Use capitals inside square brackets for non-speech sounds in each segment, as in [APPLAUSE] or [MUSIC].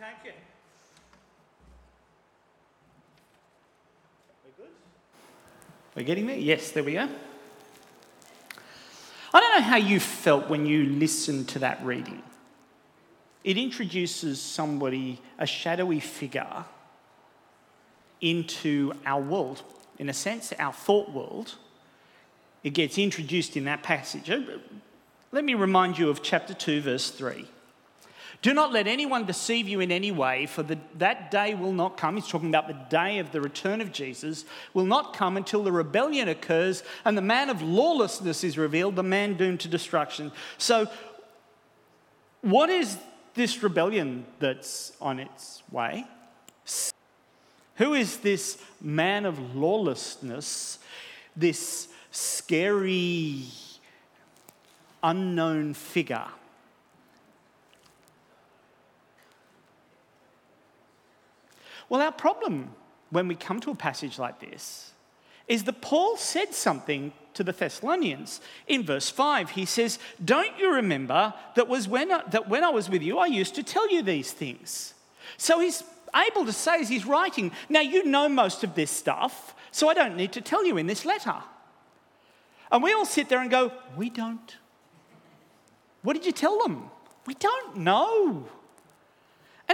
take it. We're good? We're getting there? Yes, there we go. I don't know how you felt when you listened to that reading. It introduces somebody, a shadowy figure, into our world. In a sense, our thought world. It gets introduced in that passage. Let me remind you of chapter 2, verse 3. Do not let anyone deceive you in any way, for the, that day will not come. He's talking about the day of the return of Jesus, will not come until the rebellion occurs and the man of lawlessness is revealed, the man doomed to destruction. So, what is this rebellion that's on its way? Who is this man of lawlessness, this scary, unknown figure? Well, our problem when we come to a passage like this is that Paul said something to the Thessalonians. In verse 5, he says, Don't you remember that, was when I, that when I was with you, I used to tell you these things? So he's able to say as he's writing, Now you know most of this stuff, so I don't need to tell you in this letter. And we all sit there and go, We don't. What did you tell them? We don't know.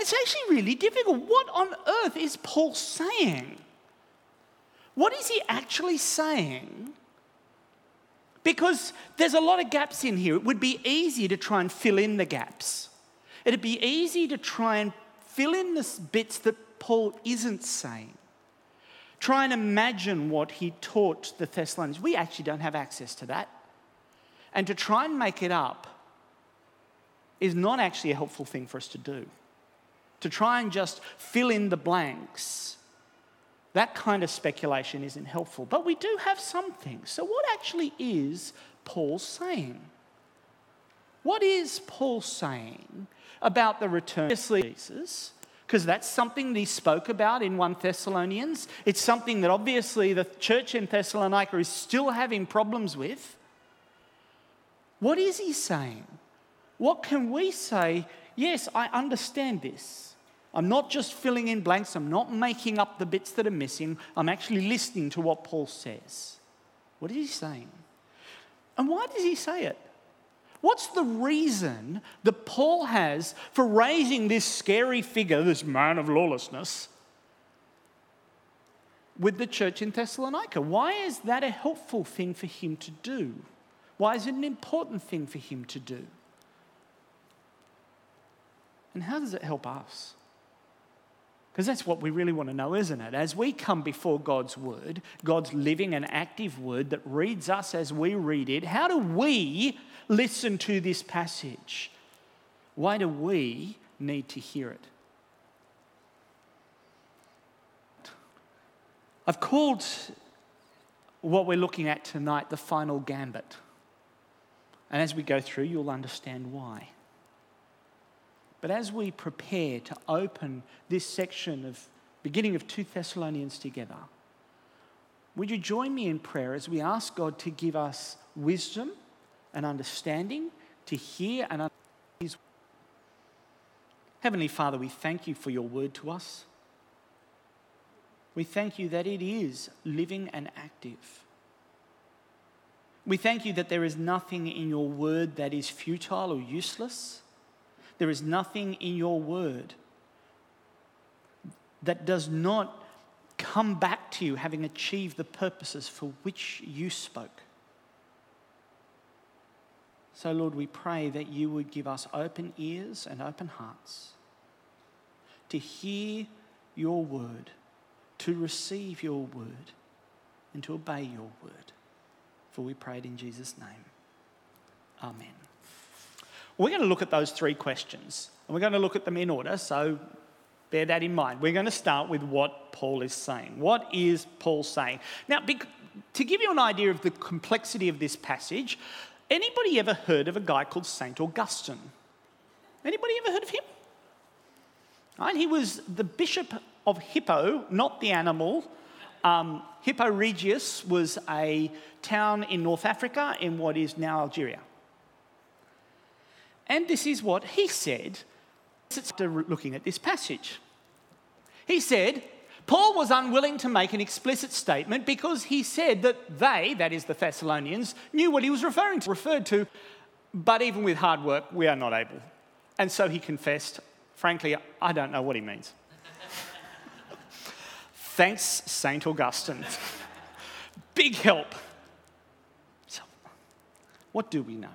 It's actually really difficult. What on earth is Paul saying? What is he actually saying? Because there's a lot of gaps in here. It would be easy to try and fill in the gaps. It'd be easy to try and fill in the bits that Paul isn't saying. Try and imagine what he taught the Thessalonians. We actually don't have access to that. And to try and make it up is not actually a helpful thing for us to do to try and just fill in the blanks, that kind of speculation isn't helpful. But we do have some things. So, what actually is Paul saying? What is Paul saying about the return of Jesus? Because that's something that he spoke about in 1 Thessalonians. It's something that obviously the church in Thessalonica is still having problems with. What is he saying? What can we say? Yes, I understand this. I'm not just filling in blanks, I'm not making up the bits that are missing, I'm actually listening to what Paul says. What is he saying? And why does he say it? What's the reason that Paul has for raising this scary figure, this man of lawlessness, with the church in Thessalonica? Why is that a helpful thing for him to do? Why is it an important thing for him to do? And how does it help us? Because that's what we really want to know, isn't it? As we come before God's word, God's living and active word that reads us as we read it, how do we listen to this passage? Why do we need to hear it? I've called what we're looking at tonight the final gambit. And as we go through, you'll understand why. But as we prepare to open this section of beginning of 2 Thessalonians together, would you join me in prayer as we ask God to give us wisdom and understanding to hear and understand His Heavenly Father, we thank you for your word to us. We thank you that it is living and active. We thank you that there is nothing in your word that is futile or useless. There is nothing in your word that does not come back to you having achieved the purposes for which you spoke. So, Lord, we pray that you would give us open ears and open hearts to hear your word, to receive your word, and to obey your word. For we prayed in Jesus' name. Amen. We're going to look at those three questions, and we're going to look at them in order, so bear that in mind. We're going to start with what Paul is saying. What is Paul saying? Now, to give you an idea of the complexity of this passage, anybody ever heard of a guy called St. Augustine? Anybody ever heard of him? Right, he was the bishop of Hippo, not the animal. Um, Hippo Regius was a town in North Africa in what is now Algeria. And this is what he said after looking at this passage. He said, Paul was unwilling to make an explicit statement because he said that they, that is the Thessalonians, knew what he was referring to, referred to, but even with hard work, we are not able. And so he confessed, frankly, I don't know what he means. [LAUGHS] Thanks, St. Augustine. [LAUGHS] Big help. So, what do we know?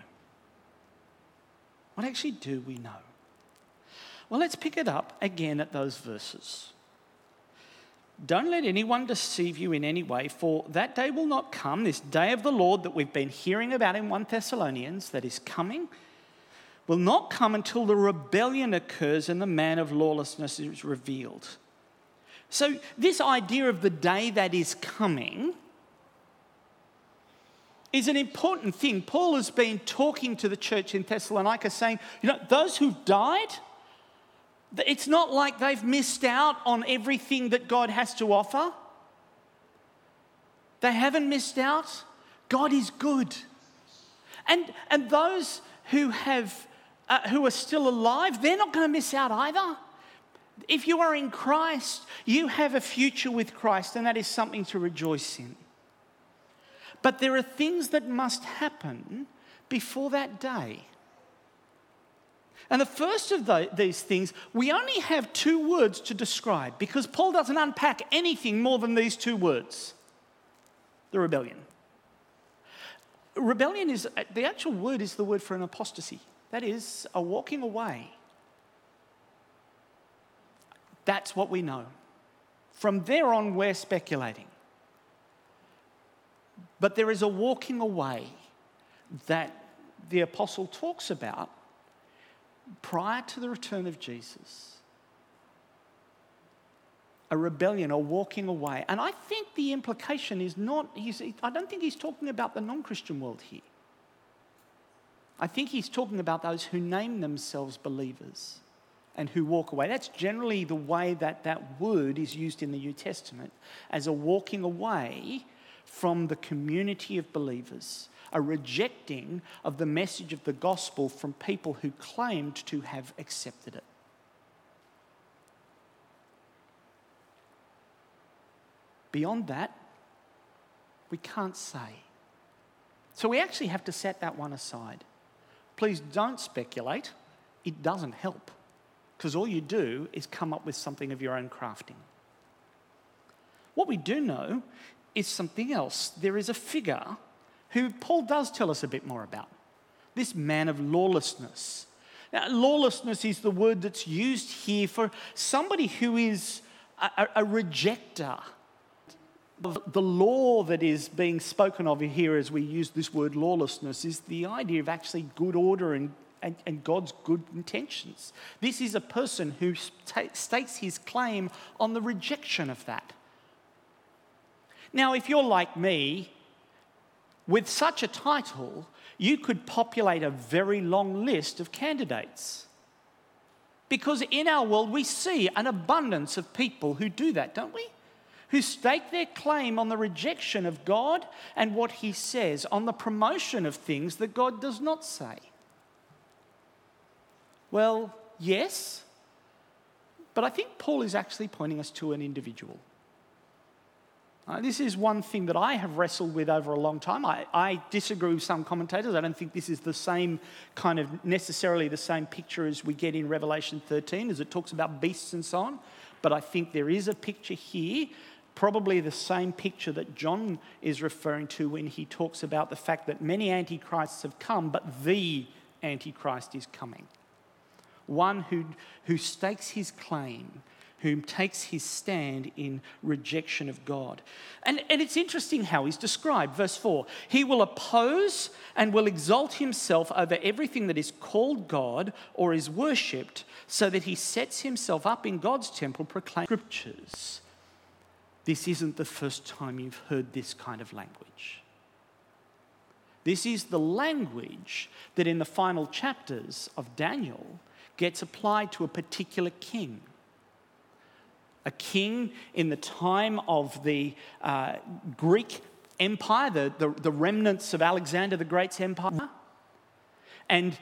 What actually do we know? Well, let's pick it up again at those verses. Don't let anyone deceive you in any way, for that day will not come, this day of the Lord that we've been hearing about in 1 Thessalonians, that is coming, will not come until the rebellion occurs and the man of lawlessness is revealed. So, this idea of the day that is coming is an important thing. Paul has been talking to the church in Thessalonica saying, you know, those who've died, it's not like they've missed out on everything that God has to offer. They haven't missed out. God is good. And, and those who, have, uh, who are still alive, they're not going to miss out either. If you are in Christ, you have a future with Christ, and that is something to rejoice in. But there are things that must happen before that day. And the first of the, these things, we only have two words to describe because Paul doesn't unpack anything more than these two words the rebellion. Rebellion is, uh, the actual word is the word for an apostasy. That is, a walking away. That's what we know. From there on, we're speculating. But there is a walking away that the apostle talks about prior to the return of Jesus. A rebellion, a walking away. And I think the implication is not, I don't think he's talking about the non Christian world here. I think he's talking about those who name themselves believers and who walk away. That's generally the way that that word is used in the New Testament as a walking away from the community of believers, a rejecting of the message of the gospel from people who claimed to have accepted it. Beyond that, we can't say. So we actually have to set that one aside. Please don't speculate, it doesn't help, because all you do is come up with something of your own crafting. What we do know is something else. There is a figure who Paul does tell us a bit more about this man of lawlessness. Now, lawlessness is the word that's used here for somebody who is a, a rejecter. The law that is being spoken of here as we use this word lawlessness is the idea of actually good order and, and, and God's good intentions. This is a person who states his claim on the rejection of that. Now, if you're like me, with such a title, you could populate a very long list of candidates. Because in our world, we see an abundance of people who do that, don't we? Who stake their claim on the rejection of God and what He says, on the promotion of things that God does not say. Well, yes, but I think Paul is actually pointing us to an individual. Uh, this is one thing that I have wrestled with over a long time. I, I, disagree with some commentators. I don't think this is the same kind of necessarily the same picture as we get in Revelation 13 as it talks about beasts and so on. But I think there is a picture here, probably the same picture that John is referring to when he talks about the fact that many antichrists have come, but the antichrist is coming. One who, who stakes his claim whom takes his stand in rejection of God. And, and it's interesting how he's described. Verse 4 He will oppose and will exalt himself over everything that is called God or is worshipped, so that he sets himself up in God's temple, proclaiming scriptures. This isn't the first time you've heard this kind of language. This is the language that in the final chapters of Daniel gets applied to a particular king a king in the time of the uh, Greek Empire, the, the, the, remnants of Alexander the Great's empire. And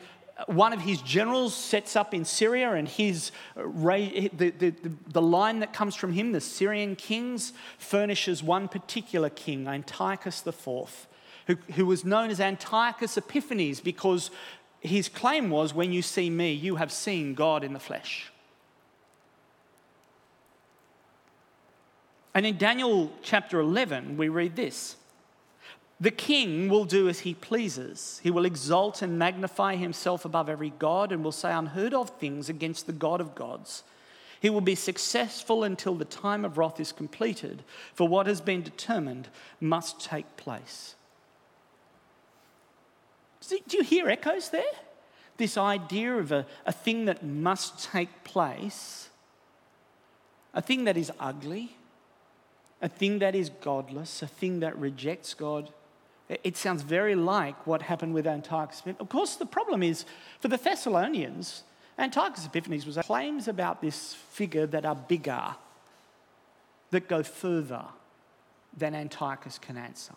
one of his generals sets up in Syria, and his, the, the, the line that comes from him, the Syrian kings, furnishes one particular king, Antiochus IV, who, who was known as Antiochus Epiphanes because his claim was, When you see me, you have seen God in the flesh. And in Daniel chapter 11, we read this The king will do as he pleases. He will exalt and magnify himself above every god and will say unheard of things against the God of gods. He will be successful until the time of wrath is completed, for what has been determined must take place. Do you hear echoes there? This idea of a, a thing that must take place, a thing that is ugly, a thing that is godless, a thing that rejects God. It sounds very like what happened with Antiochus. Of course, the problem is for the Thessalonians, Antiochus Epiphanes was claims about this figure that are bigger, that go further than Antiochus can answer.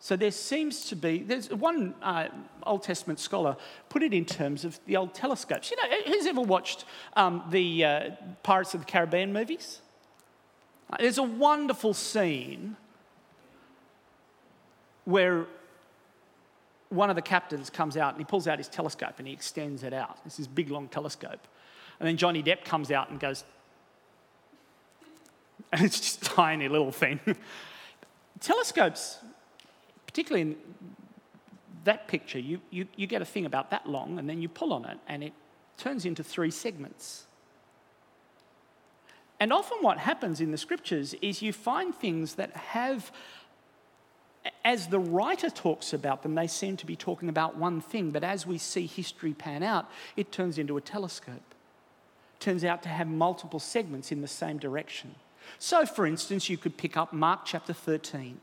So there seems to be, there's one uh, Old Testament scholar put it in terms of the old telescopes. You know, who's ever watched um, the uh, Pirates of the Caribbean movies? There's a wonderful scene where one of the captains comes out and he pulls out his telescope and he extends it out. It's this big, long telescope. And then Johnny Depp comes out and goes, [LAUGHS] and it's just a tiny little thing. Telescopes, particularly in that picture, you, you, you get a thing about that long and then you pull on it and it turns into three segments. And often, what happens in the scriptures is you find things that have, as the writer talks about them, they seem to be talking about one thing, but as we see history pan out, it turns into a telescope. Turns out to have multiple segments in the same direction. So, for instance, you could pick up Mark chapter 13.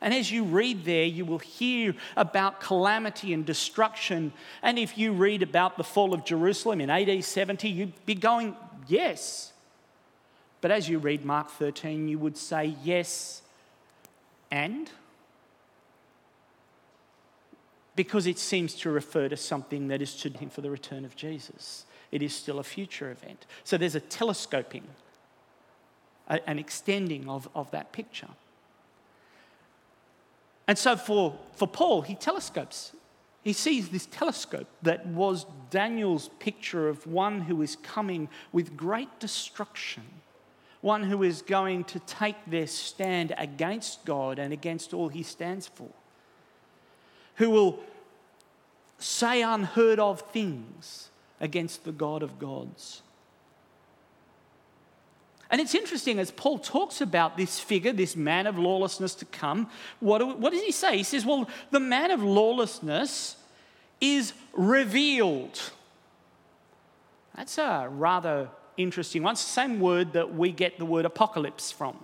And as you read there, you will hear about calamity and destruction. And if you read about the fall of Jerusalem in AD 70, you'd be going, yes, but as you read Mark 13, you would say, yes, and? Because it seems to refer to something that is to him for the return of Jesus. It is still a future event. So there's a telescoping, an extending of, of that picture. And so for, for Paul, he telescopes. He sees this telescope that was Daniel's picture of one who is coming with great destruction one who is going to take their stand against God and against all he stands for, who will say unheard of things against the God of gods. And it's interesting as Paul talks about this figure, this man of lawlessness to come, what, what does he say? He says, Well, the man of lawlessness is revealed. That's a rather interesting one. The same word that we get the word apocalypse from.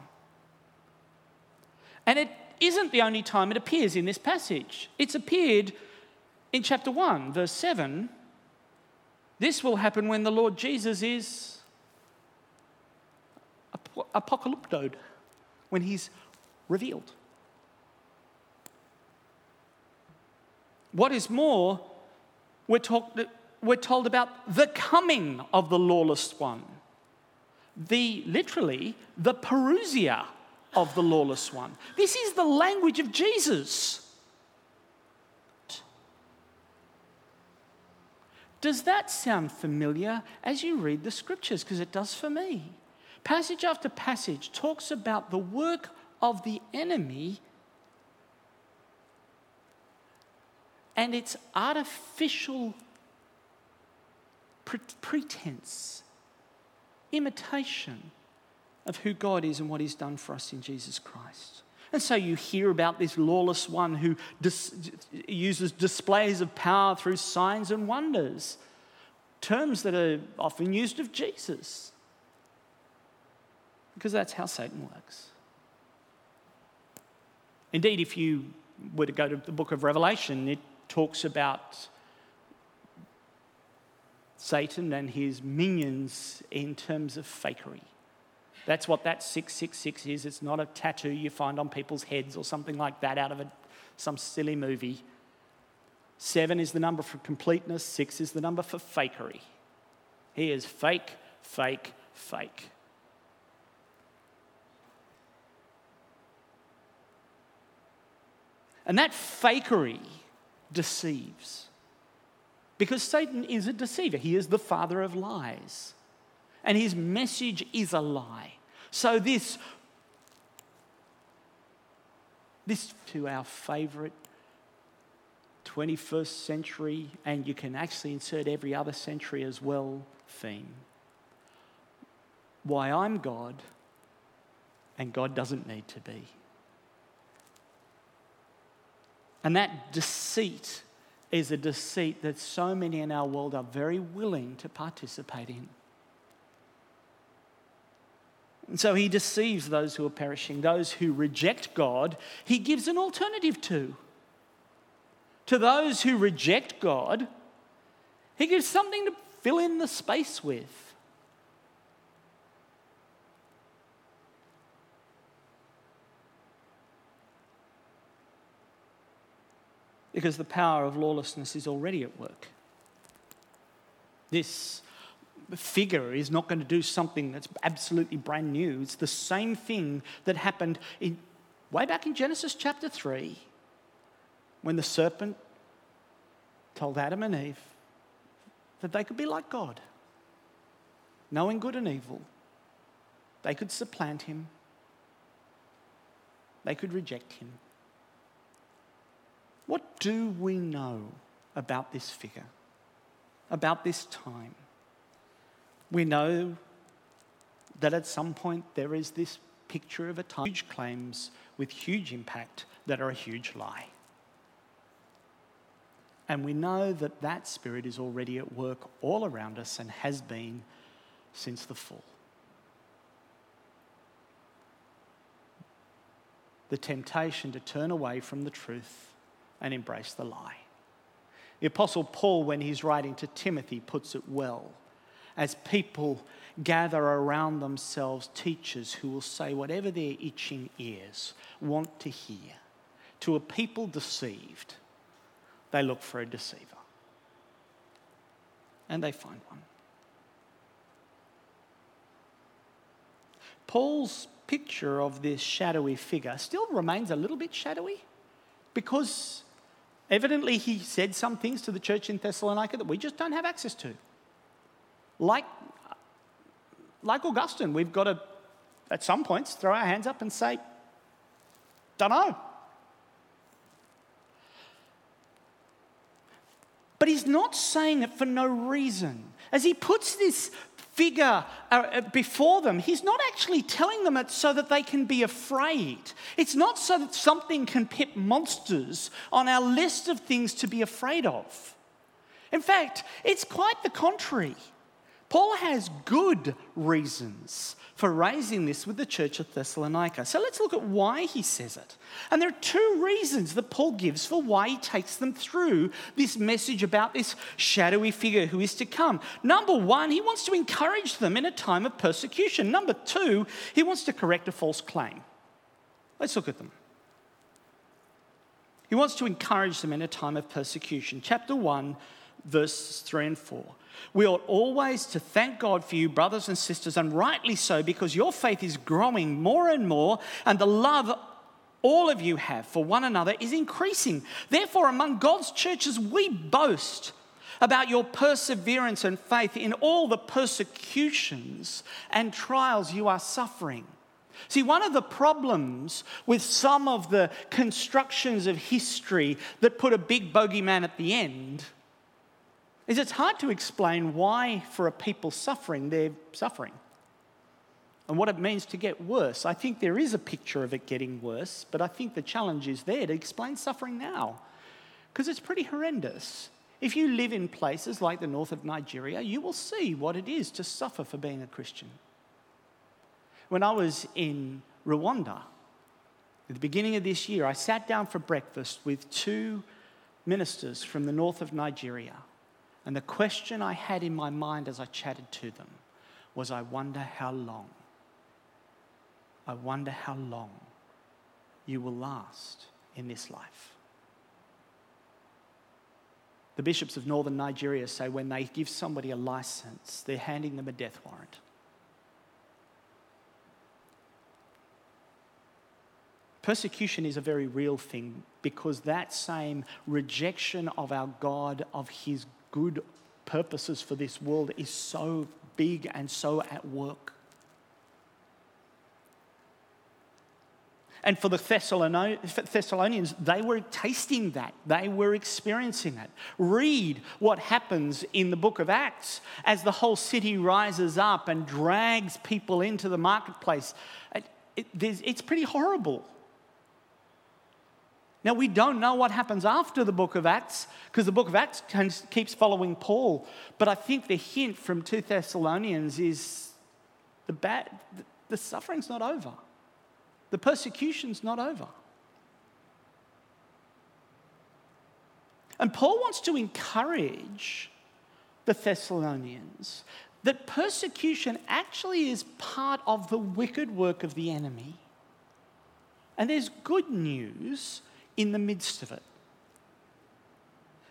And it isn't the only time it appears in this passage. It's appeared in chapter 1, verse 7. This will happen when the Lord Jesus is apocalyptoed, when he's revealed. What is more, we're, talk, we're told about the coming of the lawless one. The literally the parousia of the lawless one. This is the language of Jesus. Does that sound familiar as you read the scriptures? Because it does for me. Passage after passage talks about the work of the enemy and its artificial pretense, imitation of who God is and what He's done for us in Jesus Christ. And so you hear about this lawless one who dis- uses displays of power through signs and wonders, terms that are often used of Jesus. Because that's how Satan works. Indeed, if you were to go to the book of Revelation, it talks about Satan and his minions in terms of fakery. That's what that 666 is. It's not a tattoo you find on people's heads or something like that out of a, some silly movie. Seven is the number for completeness, six is the number for fakery. He is fake, fake, fake. And that fakery deceives. Because Satan is a deceiver, he is the father of lies. And his message is a lie. So, this, this to our favorite 21st century, and you can actually insert every other century as well, theme. Why I'm God and God doesn't need to be. And that deceit is a deceit that so many in our world are very willing to participate in. And so he deceives those who are perishing, those who reject God, he gives an alternative to. To those who reject God, he gives something to fill in the space with. Because the power of lawlessness is already at work. This figure is not going to do something that's absolutely brand new. It's the same thing that happened in, way back in Genesis chapter 3 when the serpent told Adam and Eve that they could be like God, knowing good and evil. They could supplant him, they could reject him. What do we know about this figure, about this time? We know that at some point there is this picture of a time, huge claims with huge impact that are a huge lie. And we know that that spirit is already at work all around us and has been since the fall. The temptation to turn away from the truth and embrace the lie. The Apostle Paul, when he's writing to Timothy, puts it well. As people gather around themselves teachers who will say whatever their itching ears want to hear, to a people deceived, they look for a deceiver. And they find one. Paul's picture of this shadowy figure still remains a little bit shadowy because Evidently, he said some things to the church in Thessalonica that we just don't have access to. Like, like Augustine, we've got to, at some points, throw our hands up and say, don't know. But he's not saying it for no reason. As he puts this figure uh, uh, before them, he's not actually telling them it so that they can be afraid. It's not so that something can pit monsters on our list of things to be afraid of. In fact, it's quite the contrary. Paul has good reasons for raising this with the church of Thessalonica. So let's look at why he says it. And there are two reasons that Paul gives for why he takes them through this message about this shadowy figure who is to come. Number one, he wants to encourage them in a time of persecution. Number two, he wants to correct a false claim. Let's look at them. He wants to encourage them in a time of persecution. Chapter 1, verses 3 and 4. We ought always to thank God for you, brothers and sisters, and rightly so, because your faith is growing more and more, and the love all of you have for one another is increasing. Therefore, among God's churches, we boast about your perseverance and faith in all the persecutions and trials you are suffering. See, one of the problems with some of the constructions of history that put a big bogeyman at the end is it's hard to explain why, for a people suffering, they're suffering and what it means to get worse. I think there is a picture of it getting worse, but I think the challenge is there to explain suffering now because it's pretty horrendous. If you live in places like the north of Nigeria, you will see what it is to suffer for being a Christian. When I was in Rwanda, at the beginning of this year, I sat down for breakfast with two ministers from the north of Nigeria. And the question I had in my mind as I chatted to them was I wonder how long, I wonder how long you will last in this life. The bishops of northern Nigeria say when they give somebody a license, they're handing them a death warrant. Persecution is a very real thing because that same rejection of our God, of His good purposes for this world, is so big and so at work. And for the Thessalonians, they were tasting that. They were experiencing that. Read what happens in the book of Acts as the whole city rises up and drags people into the marketplace. it's pretty horrible. Now, we don't know what happens after the book of Acts because the book of Acts keeps following Paul. But I think the hint from 2 Thessalonians is the, bad, the suffering's not over. The persecution's not over. And Paul wants to encourage the Thessalonians that persecution actually is part of the wicked work of the enemy. And there's good news in the midst of it.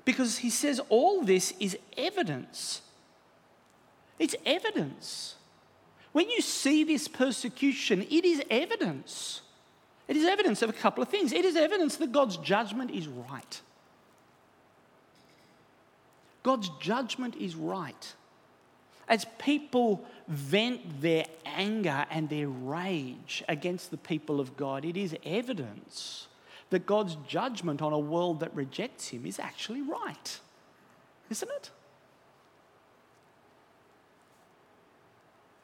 Because he says all this is evidence. It's evidence when you see this persecution, it is evidence. It is evidence of a couple of things. It is evidence that God's judgment is right. God's judgment is right. As people vent their anger and their rage against the people of God, it is evidence that God's judgment on a world that rejects Him is actually right. Isn't it?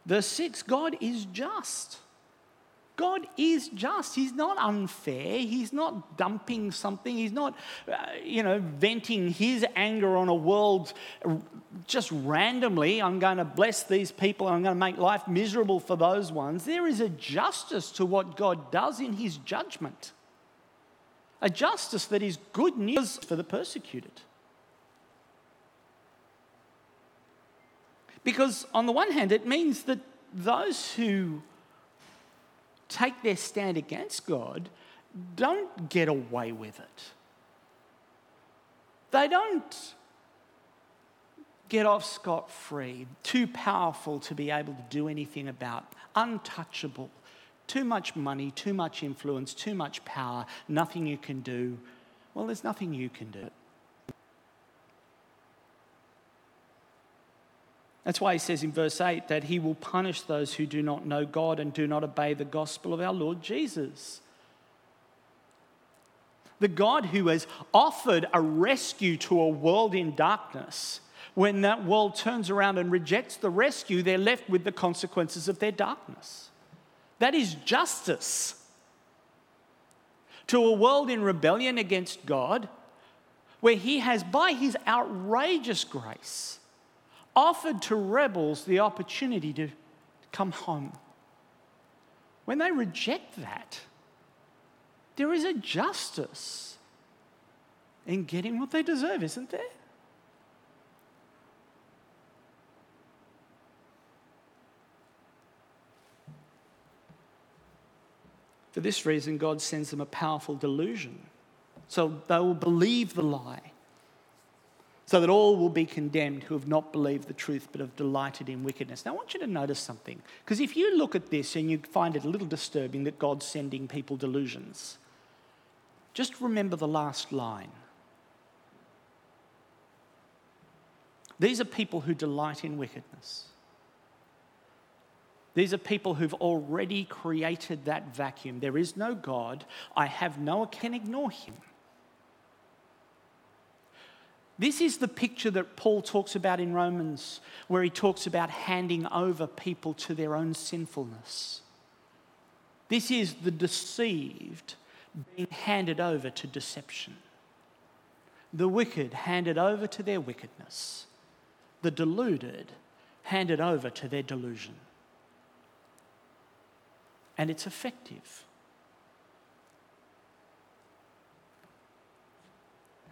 Verse 6 God is just. God is just. He's not unfair. He's not dumping something. He's not, uh, you know, venting his anger on a world just randomly. I'm going to bless these people I'm going to make life miserable for those ones. There is a justice to what God does in his judgment, a justice that is good news for the persecuted. Because, on the one hand, it means that those who take their stand against God don't get away with it. They don't get off scot free, too powerful to be able to do anything about, untouchable, too much money, too much influence, too much power, nothing you can do. Well, there's nothing you can do. That's why he says in verse 8 that he will punish those who do not know God and do not obey the gospel of our Lord Jesus. The God who has offered a rescue to a world in darkness, when that world turns around and rejects the rescue, they're left with the consequences of their darkness. That is justice. To a world in rebellion against God, where He has, by His outrageous grace, offered to rebels the opportunity to come home. When they reject that, there is a justice in getting what they deserve, isn't there? For this reason, God sends them a powerful delusion. So they will believe the lie so that all will be condemned who have not believed the truth but have delighted in wickedness. Now, I want you to notice something, because if you look at this and you find it a little disturbing that God's sending people delusions, just remember the last line. These are people who delight in wickedness. These are people who've already created that vacuum. There is no God. I have no one can ignore him. This is the picture that Paul talks about in Romans, where he talks about handing over people to their own sinfulness. This is the deceived being handed over to deception, the wicked handed over to their wickedness, the deluded handed over to their delusion. And it's effective.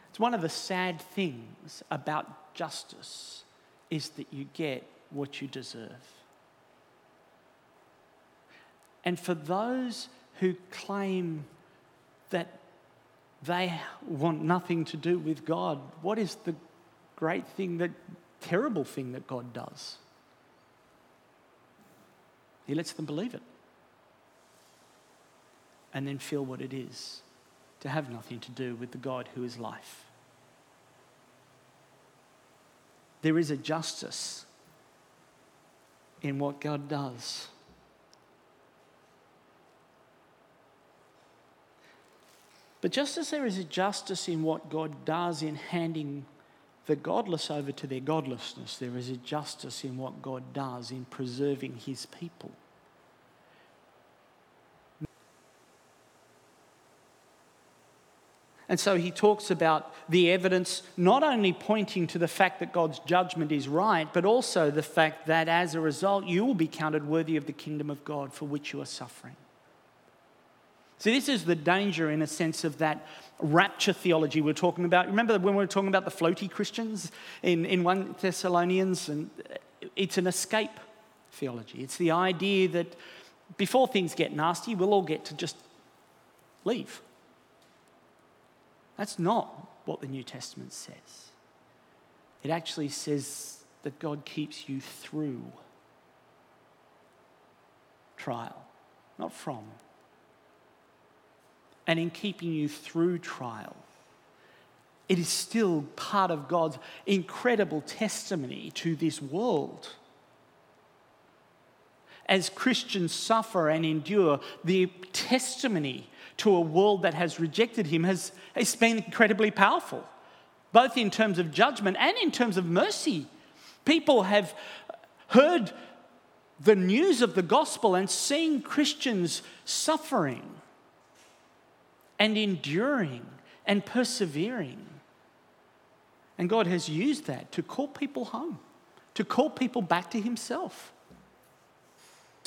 It's one of the sad things about justice is that you get what you deserve. And for those who claim that they want nothing to do with God, what is the great thing, the terrible thing that God does. He lets them believe it and then feel what it is to have nothing to do with the God who is life. There is a justice in what God does. But just as there is a justice in what God does in handing the godless over to their godlessness, there is a justice in what God does in preserving his people. And so he talks about the evidence not only pointing to the fact that God's judgment is right, but also the fact that as a result, you will be counted worthy of the kingdom of God for which you are suffering. So, this is the danger, in a sense, of that rapture theology we're talking about. Remember when we were talking about the floaty Christians in, in 1 Thessalonians? And it's an escape theology. It's the idea that before things get nasty, we'll all get to just leave. That's not what the New Testament says. It actually says that God keeps you through trial, not from and in keeping you through trial. It is still part of God's incredible testimony to this world. As Christians suffer and endure, the testimony to a world that has rejected Him has, has been incredibly powerful, both in terms of judgment and in terms of mercy. People have heard the news of the gospel and seen Christians suffering and enduring and persevering. And God has used that to call people home, to call people back to Himself.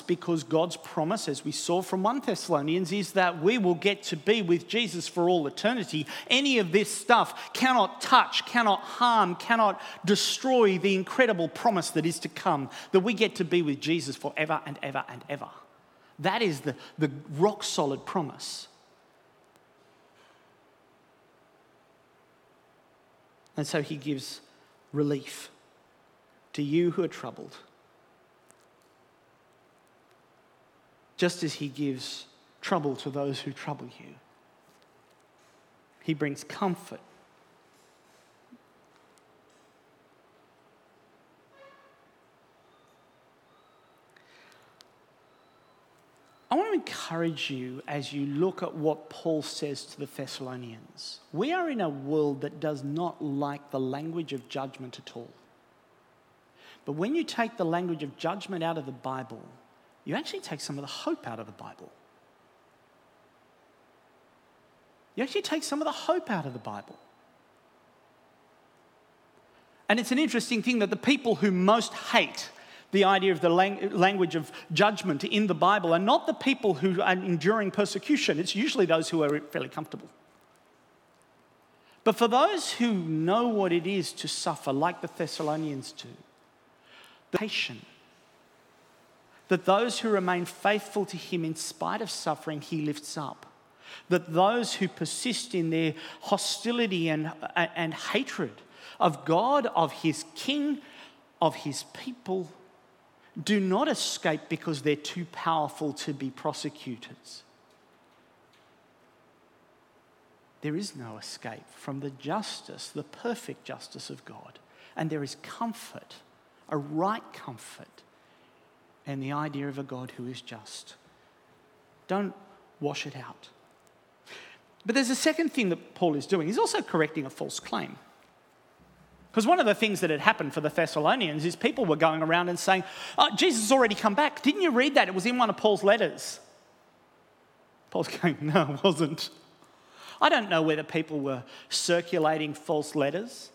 Because God's promise, as we saw from 1 Thessalonians, is that we will get to be with Jesus for all eternity. Any of this stuff cannot touch, cannot harm, cannot destroy the incredible promise that is to come, that we get to be with Jesus forever and ever and ever. That is the, the rock solid promise. And so he gives relief to you who are troubled, just as he gives trouble to those who trouble you. He brings comfort I want to encourage you as you look at what Paul says to the Thessalonians. We are in a world that does not like the language of judgment at all. But when you take the language of judgment out of the Bible, you actually take some of the hope out of the Bible. You actually take some of the hope out of the Bible. And it's an interesting thing that the people who most hate the idea of the lang- language of judgment in the Bible are not the people who are enduring persecution, it's usually those who are fairly comfortable. But for those who know what it is to suffer, like the Thessalonians do, the patient, that those who remain faithful to him in spite of suffering, he lifts up. That those who persist in their hostility and, and hatred of God, of his king, of his people, do not escape because they're too powerful to be prosecutors. There is no escape from the justice, the perfect justice of God. And there is comfort, a right comfort, and the idea of a God who is just. Don't wash it out. But there's a second thing that Paul is doing. He's also correcting a false claim. Because one of the things that had happened for the Thessalonians is people were going around and saying, oh, Jesus has already come back. Didn't you read that? It was in one of Paul's letters. Paul's [LAUGHS] going, No, it wasn't. I don't know whether people were circulating false letters,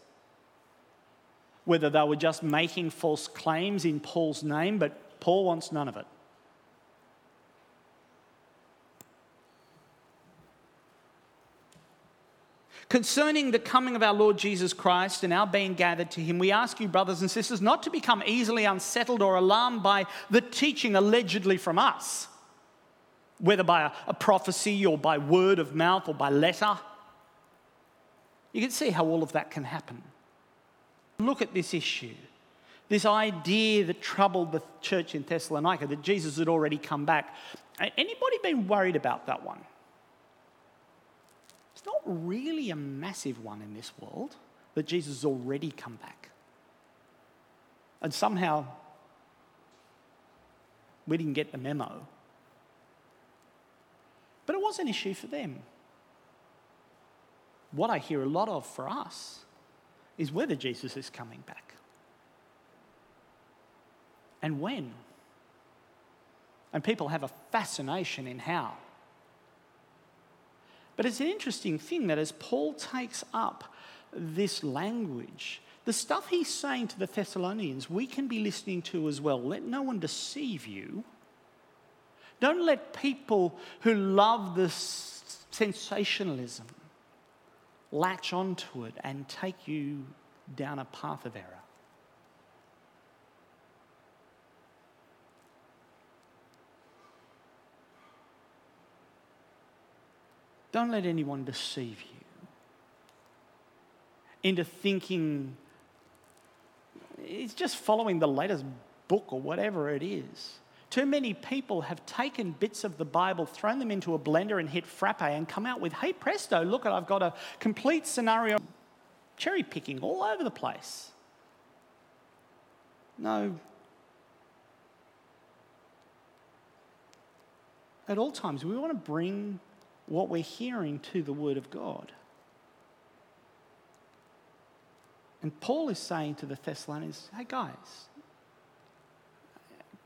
whether they were just making false claims in Paul's name, but Paul wants none of it. Concerning the coming of our Lord Jesus Christ and our being gathered to him, we ask you, brothers and sisters, not to become easily unsettled or alarmed by the teaching allegedly from us, whether by a, a prophecy or by word of mouth or by letter. You can see how all of that can happen. look at this issue. This idea that troubled the church in Thessalonica that Jesus had already come back. Anybody been worried about that one? It's not really a massive one in this world that Jesus has already come back. And somehow we didn't get the memo. But it was an issue for them. What I hear a lot of for us is whether Jesus is coming back and when. And people have a fascination in how. But it's an interesting thing that as Paul takes up this language, the stuff he's saying to the Thessalonians, we can be listening to as well. Let no one deceive you. Don't let people who love this sensationalism latch onto it and take you down a path of error. Don't let anyone deceive you into thinking it's just following the latest book or whatever it is. Too many people have taken bits of the Bible, thrown them into a blender and hit frappe and come out with, hey presto, look, I've got a complete scenario cherry picking all over the place. No. At all times, we want to bring what we're hearing to the Word of God. And Paul is saying to the Thessalonians, hey guys,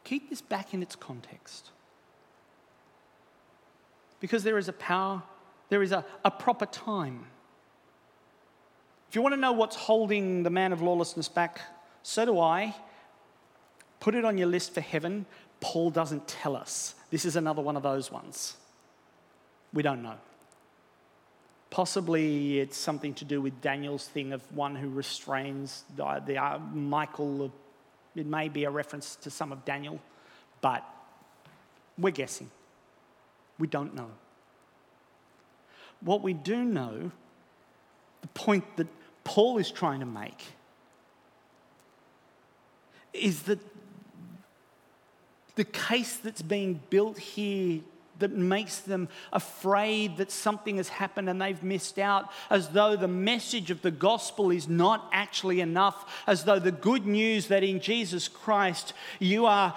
keep this back in its context. Because there is a power, there is a, a proper time. If you want to know what's holding the man of lawlessness back, so do I. Put it on your list for heaven. Paul doesn't tell us. This is another one of those ones. We don't know. Possibly it's something to do with Daniel's thing of one who restrains the, the uh, Michael. It may be a reference to some of Daniel, but we're guessing. We don't know. What we do know, the point that Paul is trying to make, is that the case that's being built here that makes them afraid that something has happened and they've missed out, as though the message of the gospel is not actually enough, as though the good news that in Jesus Christ you are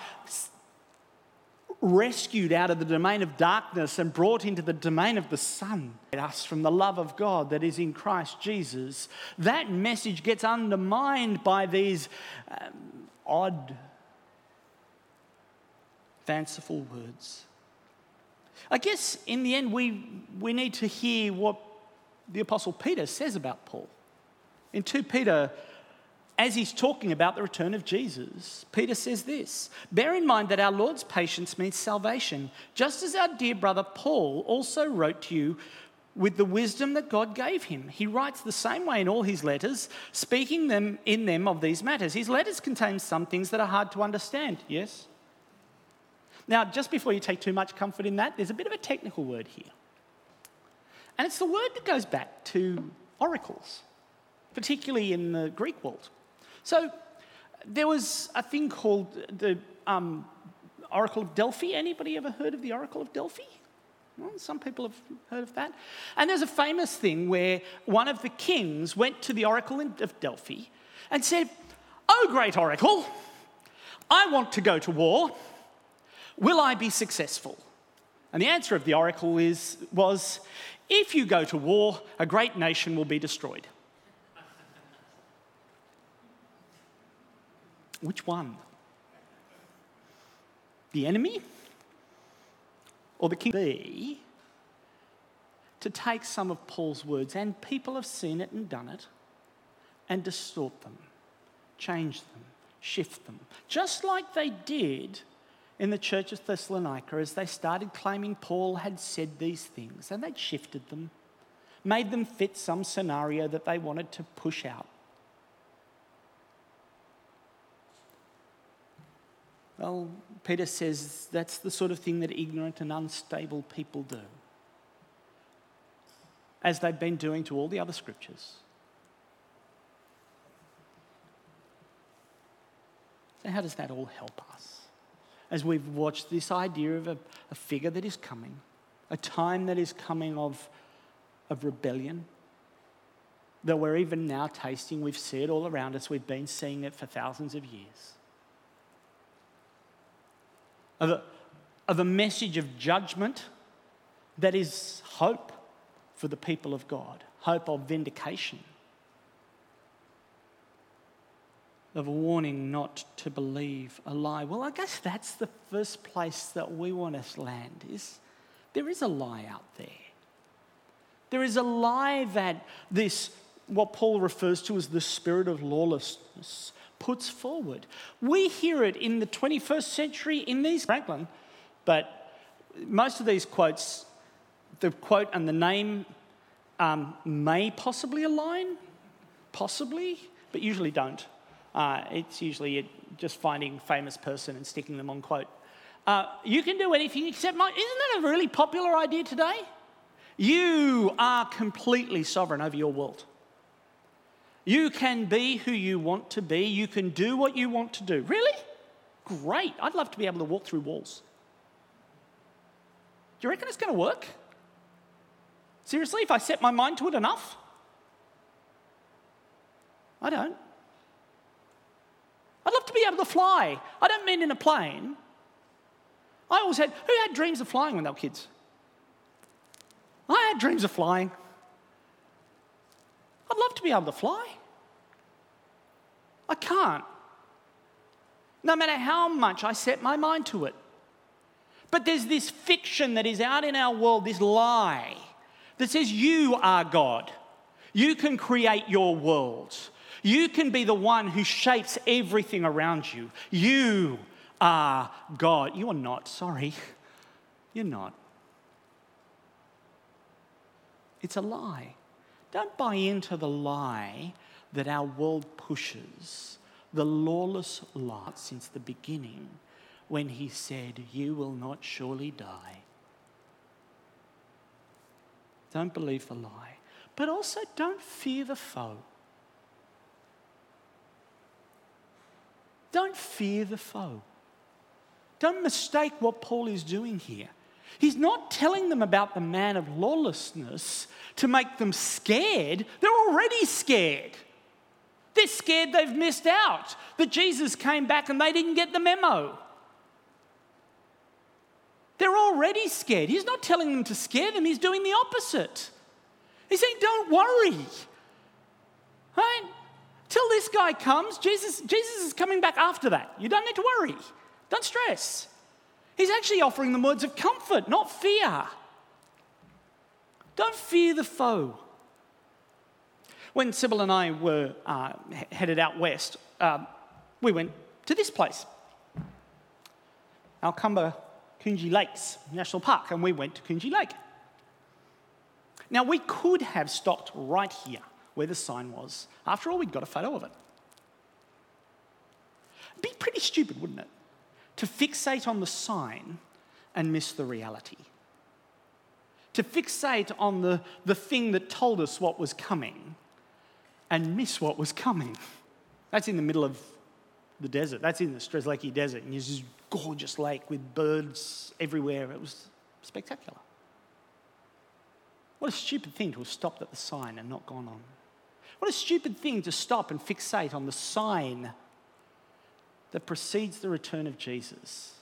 rescued out of the domain of darkness and brought into the domain of the Son, us from the love of God that is in Christ Jesus, that message gets undermined by these um, odd, fanciful words. I guess in the end, we, we need to hear what the Apostle Peter says about Paul. In 2 Peter, as he's talking about the return of Jesus, Peter says this Bear in mind that our Lord's patience means salvation, just as our dear brother Paul also wrote to you with the wisdom that God gave him. He writes the same way in all his letters, speaking them in them of these matters. His letters contain some things that are hard to understand, yes? Now, just before you take too much comfort in that, there's a bit of a technical word here. And it's the word that goes back to oracles, particularly in the Greek world. So there was a thing called the um, Oracle of Delphi. Anybody ever heard of the Oracle of Delphi? Well, some people have heard of that. And there's a famous thing where one of the kings went to the Oracle of Delphi and said, Oh, great Oracle, I want to go to war. Will I be successful? And the answer of the oracle is, was if you go to war, a great nation will be destroyed. Which one? The enemy? Or the king? Be to take some of Paul's words, and people have seen it and done it, and distort them, change them, shift them, just like they did in the church of Thessalonica as they started claiming Paul had said these things and they'd shifted them, made them fit some scenario that they wanted to push out. Well, Peter says that's the sort of thing that ignorant and unstable people do, as they've been doing to all the other scriptures. So, how does that all help us? As we've watched this idea of a, a figure that is coming, a time that is coming of, of rebellion, that we're even now tasting, we've seen it all around us, we've been seeing it for thousands of years. Of a, of a message of judgment that is hope for the people of God, hope of vindication, of a warning not to believe a lie. Well, I guess that's the first place that we want to land is there is a lie out there. There is a lie that this, what Paul refers to as the spirit of lawlessness, puts forward. We hear it in the 21st century in these Franklin, but most of these quotes, the quote and the name um, may possibly align, possibly, but usually don't. Uh, it's usually just finding famous person and sticking them on quote. Uh, you can do anything except my. Isn't that a really popular idea today? You are completely sovereign over your world. You can be who you want to be. You can do what you want to do. Really? Great. I'd love to be able to walk through walls. Do you reckon it's going to work? Seriously, if I set my mind to it enough? I don't. I'd love to be able to fly. I don't mean in a plane. I always had, who had dreams of flying when they were kids? I had dreams of flying. I'd love to be able to fly. I can't. No matter how much I set my mind to it. But there's this fiction that is out in our world, this lie that says you are God. You can create your world. You can be the one who shapes everything around you. You are God. You are not, sorry. You're not. It's a lie. Don't buy into the lie that our world pushes, the lawless lie since the beginning when he said, You will not surely die. Don't believe the lie. But also don't fear the foe. Don't fear the foe. Don't mistake what Paul is doing here. He's not telling them about the man of lawlessness to make them scared. They're already scared. They're scared they've missed out, that Jesus came back and they didn't get the memo. They're already scared. He's not telling them to scare them, he's doing the opposite. He's saying, Don't worry. Right? Till this guy comes, Jesus, Jesus is coming back after that. You don't need to worry. Don't stress. He's actually offering them words of comfort, not fear. Don't fear the foe. When Sybil and I were uh, headed out west, uh, we went to this place, Alcumba Coongie Lakes National Park, and we went to Coongie Lake. Now, we could have stopped right here where the sign was. After all, we'd got a photo of it. It'd be pretty stupid, wouldn't it? To fixate on the sign and miss the reality. To fixate on the, the thing that told us what was coming and miss what was coming. That's in the middle of the desert. That's in the Strzelecki Desert. And there's this gorgeous lake with birds everywhere. It was spectacular. What a stupid thing to have stopped at the sign and not gone on. What a stupid thing to stop and fixate on the sign that precedes the return of Jesus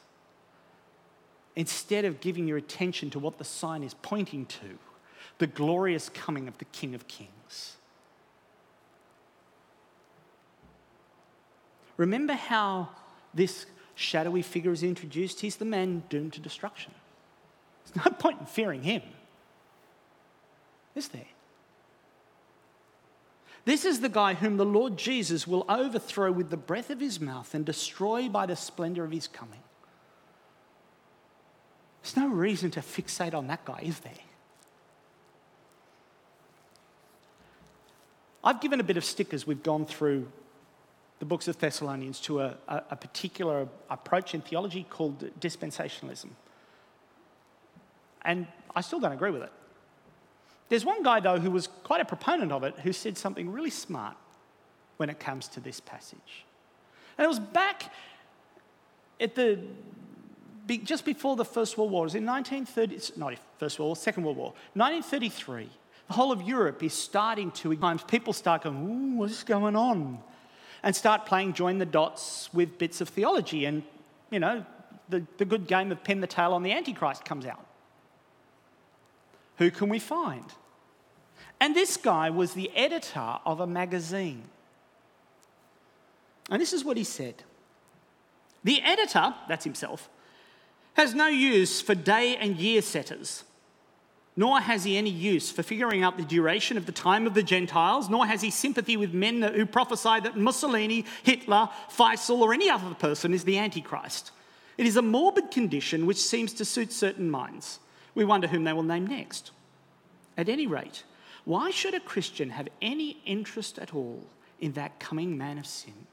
instead of giving your attention to what the sign is pointing to the glorious coming of the King of Kings. Remember how this shadowy figure is introduced? He's the man doomed to destruction. There's no [LAUGHS] point in fearing him, is there? This is the guy whom the Lord Jesus will overthrow with the breath of his mouth and destroy by the splendor of his coming. There's no reason to fixate on that guy, is there? I've given a bit of stick as we've gone through the books of Thessalonians to a, a, a particular approach in theology called dispensationalism. And I still don't agree with it. There's one guy, though, who was quite a proponent of it who said something really smart when it comes to this passage. And it was back at the just before the First World War, it was in 1930, not First World War, Second World War, 1933. The whole of Europe is starting to, times people start going, ooh, what's going on? And start playing join the dots with bits of theology. And, you know, the, the good game of pin the tail on the Antichrist comes out. Who can we find? And this guy was the editor of a magazine. And this is what he said The editor, that's himself, has no use for day and year setters, nor has he any use for figuring out the duration of the time of the Gentiles, nor has he sympathy with men who prophesy that Mussolini, Hitler, Faisal, or any other person is the Antichrist. It is a morbid condition which seems to suit certain minds. We wonder whom they will name next. At any rate, why should a Christian have any interest at all in that coming man of sin?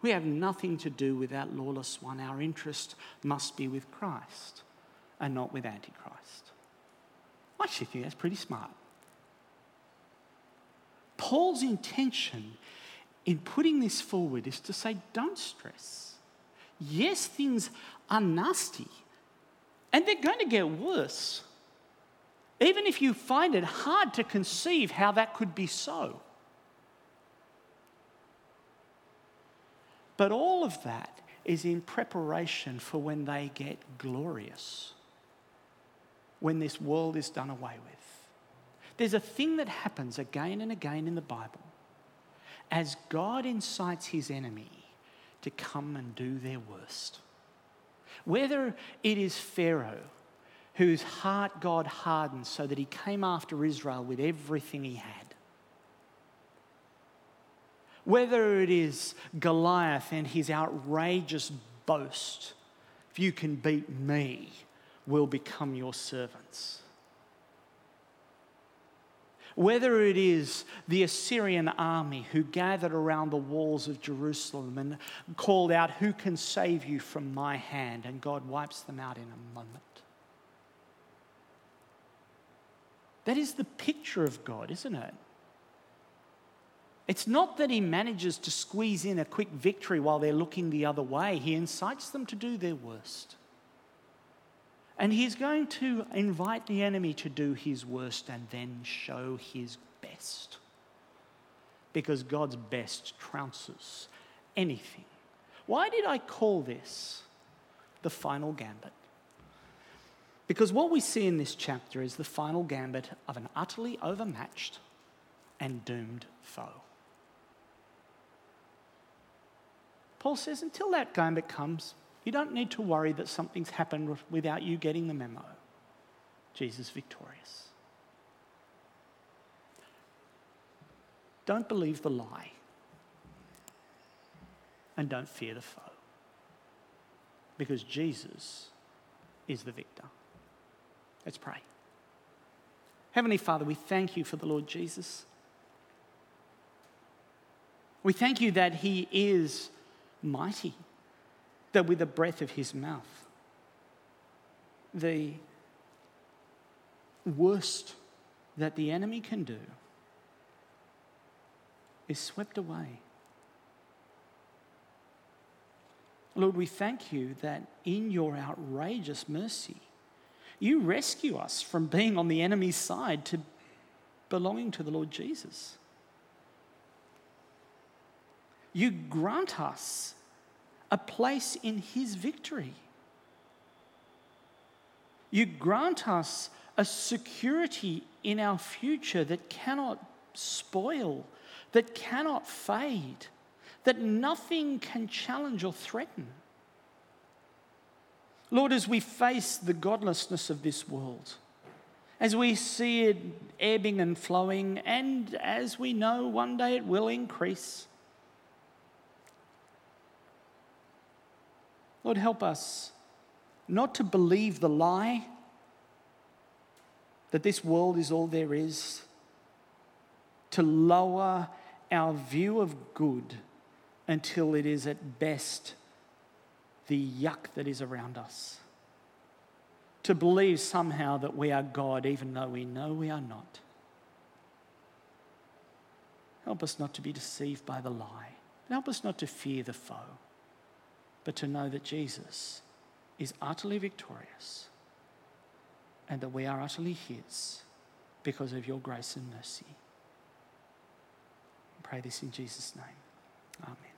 We have nothing to do with that lawless one. Our interest must be with Christ and not with Antichrist. I actually think that's pretty smart. Paul's intention in putting this forward is to say, don't stress. Yes, things are nasty, and they're going to get worse. Even if you find it hard to conceive how that could be so. But all of that is in preparation for when they get glorious, when this world is done away with. There's a thing that happens again and again in the Bible as God incites his enemy to come and do their worst. Whether it is Pharaoh, whose heart God hardened so that he came after Israel with everything he had, whether it is Goliath and his outrageous boast, if you can beat me, we'll become your servants. Whether it is the Assyrian army who gathered around the walls of Jerusalem and called out, Who can save you from my hand? And God wipes them out in a moment. That is the picture of God, isn't it? It's not that he manages to squeeze in a quick victory while they're looking the other way. He incites them to do their worst. And he's going to invite the enemy to do his worst and then show his best. Because God's best trounces anything. Why did I call this the final gambit? Because what we see in this chapter is the final gambit of an utterly overmatched and doomed foe. Paul says, until that gambit comes, you don't need to worry that something's happened without you getting the memo. Jesus victorious. Don't believe the lie. And don't fear the foe. Because Jesus is the victor. Let's pray. Heavenly Father, we thank you for the Lord Jesus. We thank you that he is mighty, that with the breath of his mouth, the worst that the enemy can do is swept away. Lord, we thank you that in your outrageous mercy, you rescue us from being on the enemy's side to belonging to the Lord Jesus. You grant us a place in His victory. You grant us a security in our future that cannot spoil, that cannot fade, that nothing can challenge or threaten. Lord, as we face the godlessness of this world, as we see it ebbing and flowing, and as we know one day it will increase, Lord, help us not to believe the lie that this world is all there is, to lower our view of good until it is at best the yuck that is around us. To believe somehow that we are God even though we know we are not. Help us not to be deceived by the lie. Help us not to fear the foe. But to know that Jesus is utterly victorious and that we are utterly His because of your grace and mercy. I pray this in Jesus' name. Amen.